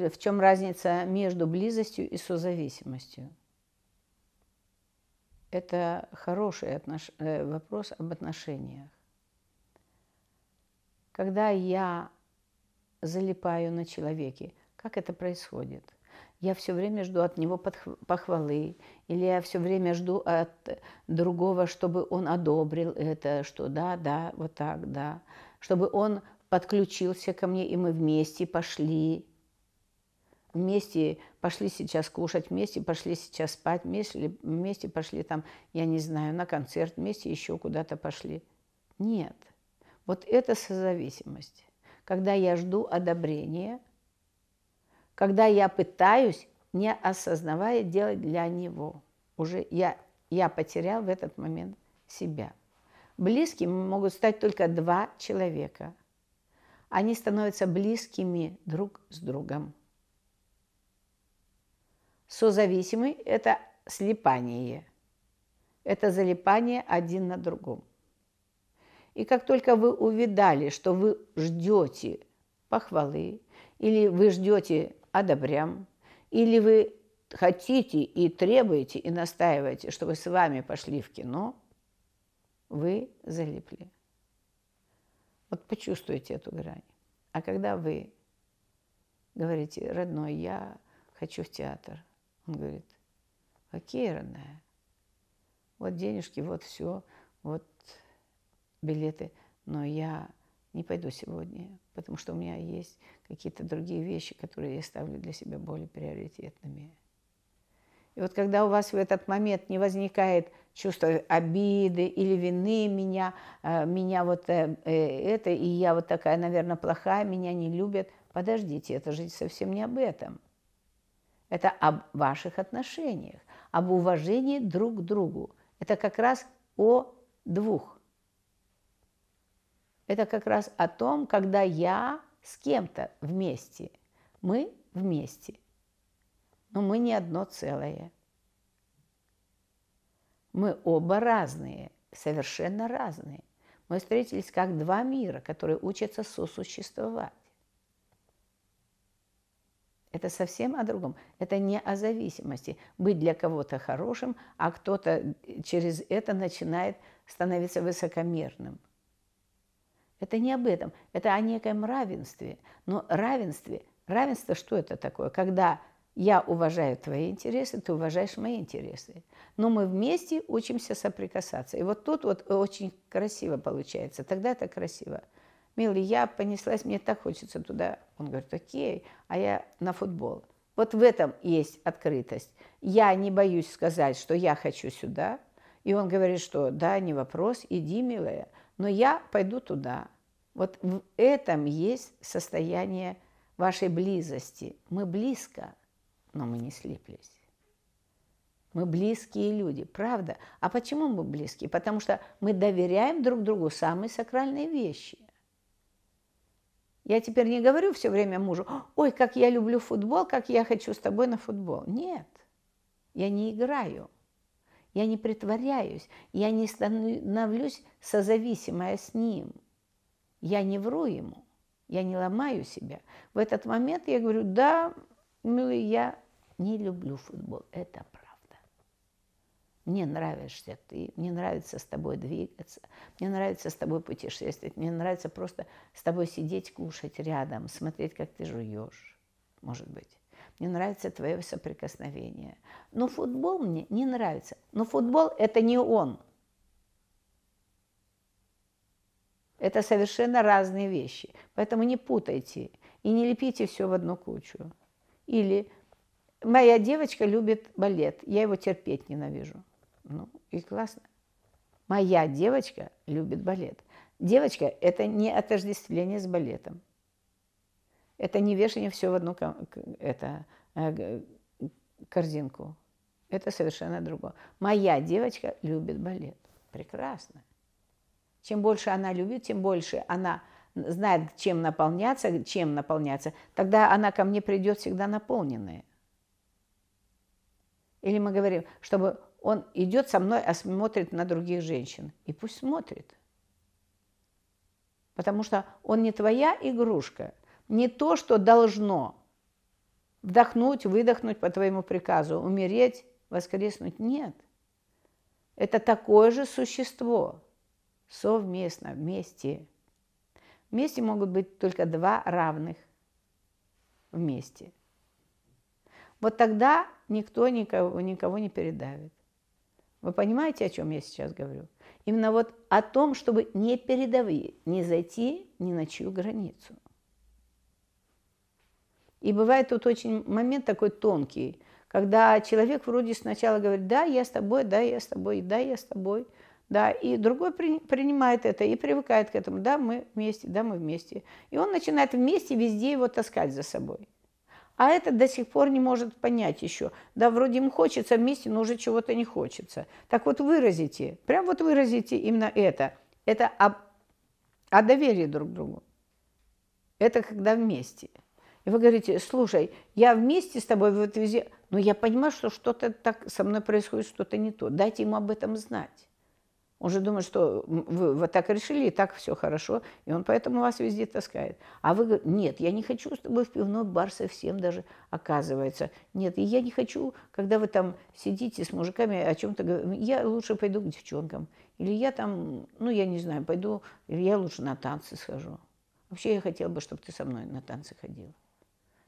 В чем разница между близостью и созависимостью? Это хороший отнош... Э, вопрос об отношениях. Когда я залипаю на человеке, как это происходит? Я все время жду от него похвалы, или я все время жду от другого, чтобы он одобрил это, что да, да, вот так, да, чтобы он подключился ко мне, и мы вместе пошли вместе пошли сейчас кушать, вместе пошли сейчас спать, вместе, вместе пошли там, я не знаю, на концерт, вместе еще куда-то пошли. Нет. Вот это созависимость. Когда я жду одобрения, когда я пытаюсь, не осознавая, делать для него. Уже я, я потерял в этот момент себя. Близкими могут стать только два человека. Они становятся близкими друг с другом. Созависимый – это слепание. Это залипание один на другом. И как только вы увидали, что вы ждете похвалы, или вы ждете одобрям, или вы хотите и требуете и настаиваете, чтобы с вами пошли в кино, вы залипли. Вот почувствуйте эту грань. А когда вы говорите, родной, я хочу в театр – он говорит, окей, родная, вот денежки, вот все, вот билеты, но я не пойду сегодня, потому что у меня есть какие-то другие вещи, которые я ставлю для себя более приоритетными. И вот когда у вас в этот момент не возникает чувство обиды или вины меня, э, меня вот э, э, это, и я вот такая, наверное, плохая, меня не любят, подождите, это же совсем не об этом. Это об ваших отношениях, об уважении друг к другу. Это как раз о двух. Это как раз о том, когда я с кем-то вместе. Мы вместе. Но мы не одно целое. Мы оба разные, совершенно разные. Мы встретились как два мира, которые учатся сосуществовать. Это совсем о другом. Это не о зависимости. Быть для кого-то хорошим, а кто-то через это начинает становиться высокомерным. Это не об этом. Это о некоем равенстве. Но равенстве, равенство что это такое? Когда я уважаю твои интересы, ты уважаешь мои интересы. Но мы вместе учимся соприкасаться. И вот тут вот очень красиво получается. Тогда это красиво. Милый, я понеслась, мне так хочется туда. Он говорит, окей, а я на футбол. Вот в этом есть открытость. Я не боюсь сказать, что я хочу сюда. И он говорит, что да, не вопрос, иди, милая, но я пойду туда. Вот в этом есть состояние вашей близости. Мы близко, но мы не слиплись. Мы близкие люди, правда. А почему мы близкие? Потому что мы доверяем друг другу самые сакральные вещи. Я теперь не говорю все время мужу, ой, как я люблю футбол, как я хочу с тобой на футбол. Нет, я не играю, я не притворяюсь, я не становлюсь созависимая с ним. Я не вру ему, я не ломаю себя. В этот момент я говорю, да, милый, я не люблю футбол, это правда. Мне нравишься ты, мне нравится с тобой двигаться, мне нравится с тобой путешествовать, мне нравится просто с тобой сидеть, кушать рядом, смотреть, как ты жуешь, может быть. Мне нравится твое соприкосновение. Но футбол мне не нравится. Но футбол – это не он. Это совершенно разные вещи. Поэтому не путайте и не лепите все в одну кучу. Или моя девочка любит балет, я его терпеть ненавижу. Ну, и классно. Моя девочка любит балет. Девочка – это не отождествление с балетом. Это не вешание все в одну это, э, корзинку. Это совершенно другое. Моя девочка любит балет. Прекрасно. Чем больше она любит, тем больше она знает, чем наполняться, чем наполняться. Тогда она ко мне придет всегда наполненная. Или мы говорим, чтобы он идет со мной, а смотрит на других женщин. И пусть смотрит. Потому что он не твоя игрушка, не то, что должно. вдохнуть, выдохнуть по твоему приказу, умереть, воскреснуть. Нет. Это такое же существо, совместно, вместе. Вместе могут быть только два равных вместе. Вот тогда никто никого, никого не передавит. Вы понимаете, о чем я сейчас говорю? Именно вот о том, чтобы не передавить, не зайти ни на чью границу. И бывает тут очень момент такой тонкий, когда человек вроде сначала говорит, да, я с тобой, да, я с тобой, да, я с тобой, да, и другой при, принимает это и привыкает к этому, да, мы вместе, да, мы вместе. И он начинает вместе везде его таскать за собой. А этот до сих пор не может понять еще. Да, вроде ему хочется вместе, но уже чего-то не хочется. Так вот выразите, прям вот выразите именно это. Это о, о доверии друг к другу. Это когда вместе. И вы говорите, слушай, я вместе с тобой вот везде, но я понимаю, что что-то так со мной происходит, что-то не то. Дайте ему об этом знать. Он же думает, что вы вот так решили, и так все хорошо, и он поэтому вас везде таскает. А вы говорите, нет, я не хочу с тобой в пивной бар совсем даже, оказывается. Нет, и я не хочу, когда вы там сидите с мужиками о чем-то говорите, я лучше пойду к девчонкам. Или я там, ну, я не знаю, пойду, или я лучше на танцы схожу. Вообще я хотела бы, чтобы ты со мной на танцы ходила.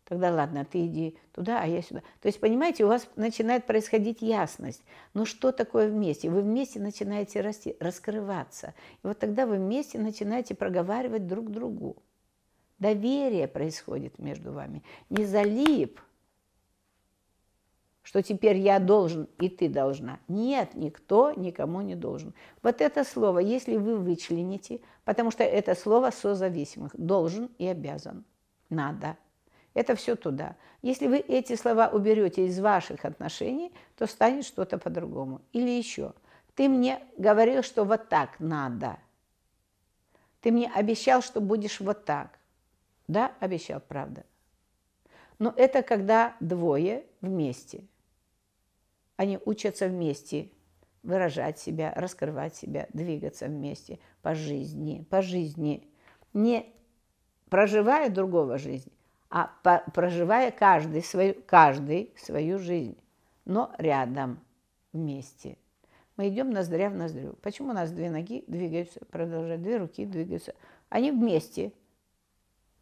Тогда ладно, ты иди туда, а я сюда. То есть, понимаете, у вас начинает происходить ясность. Но что такое вместе? Вы вместе начинаете расти, раскрываться. И вот тогда вы вместе начинаете проговаривать друг другу. Доверие происходит между вами. Не залип, что теперь я должен и ты должна. Нет, никто никому не должен. Вот это слово, если вы вычлените, потому что это слово созависимых, должен и обязан, надо – это все туда. Если вы эти слова уберете из ваших отношений, то станет что-то по-другому. Или еще. Ты мне говорил, что вот так надо. Ты мне обещал, что будешь вот так. Да, обещал, правда. Но это когда двое вместе. Они учатся вместе выражать себя, раскрывать себя, двигаться вместе по жизни, по жизни, не проживая другого жизнь, а проживая каждый свою, каждый свою жизнь, но рядом, вместе. Мы идем ноздря в ноздрю. Почему у нас две ноги двигаются, продолжают, две руки двигаются? Они вместе,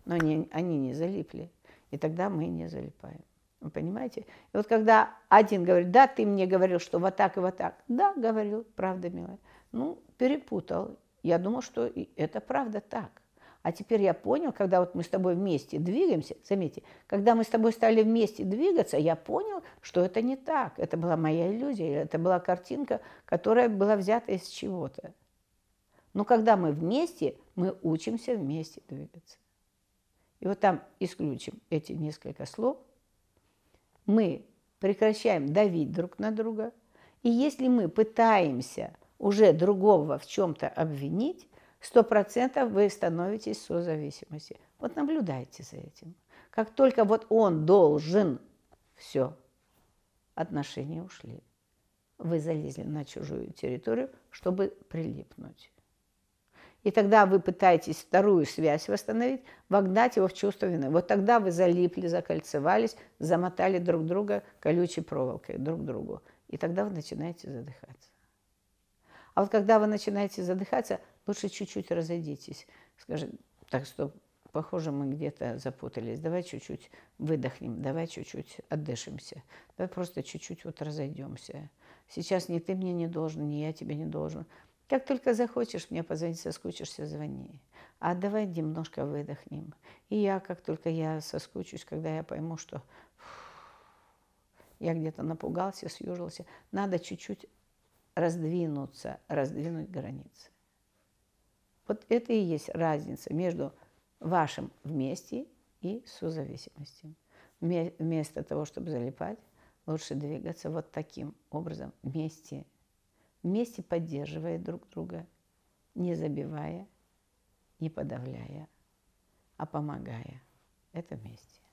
но не, они не залипли. И тогда мы не залипаем. Вы понимаете? И вот когда один говорит, да, ты мне говорил, что вот так и вот так. Да, говорил, правда, милая. Ну, перепутал. Я думал, что это правда так. А теперь я понял, когда вот мы с тобой вместе двигаемся, заметьте, когда мы с тобой стали вместе двигаться, я понял, что это не так. Это была моя иллюзия, это была картинка, которая была взята из чего-то. Но когда мы вместе, мы учимся вместе двигаться. И вот там исключим эти несколько слов. Мы прекращаем давить друг на друга. И если мы пытаемся уже другого в чем-то обвинить, сто процентов вы становитесь в созависимости. Вот наблюдайте за этим. Как только вот он должен, все, отношения ушли. Вы залезли на чужую территорию, чтобы прилипнуть. И тогда вы пытаетесь вторую связь восстановить, вогнать его в чувство вины. Вот тогда вы залипли, закольцевались, замотали друг друга колючей проволокой друг другу. И тогда вы начинаете задыхаться. А вот когда вы начинаете задыхаться, лучше чуть-чуть разойдитесь. Скажи, так что, похоже, мы где-то запутались. Давай чуть-чуть выдохнем, давай чуть-чуть отдышимся. Давай просто чуть-чуть вот разойдемся. Сейчас ни ты мне не должен, ни я тебе не должен. Как только захочешь мне позвонить, соскучишься, звони. А давай немножко выдохнем. И я, как только я соскучусь, когда я пойму, что я где-то напугался, съежился, надо чуть-чуть раздвинуться, раздвинуть границы. Вот это и есть разница между вашим вместе и созависимостью. Вместо того, чтобы залипать, лучше двигаться вот таким образом вместе. Вместе поддерживая друг друга, не забивая, не подавляя, а помогая. Это вместе.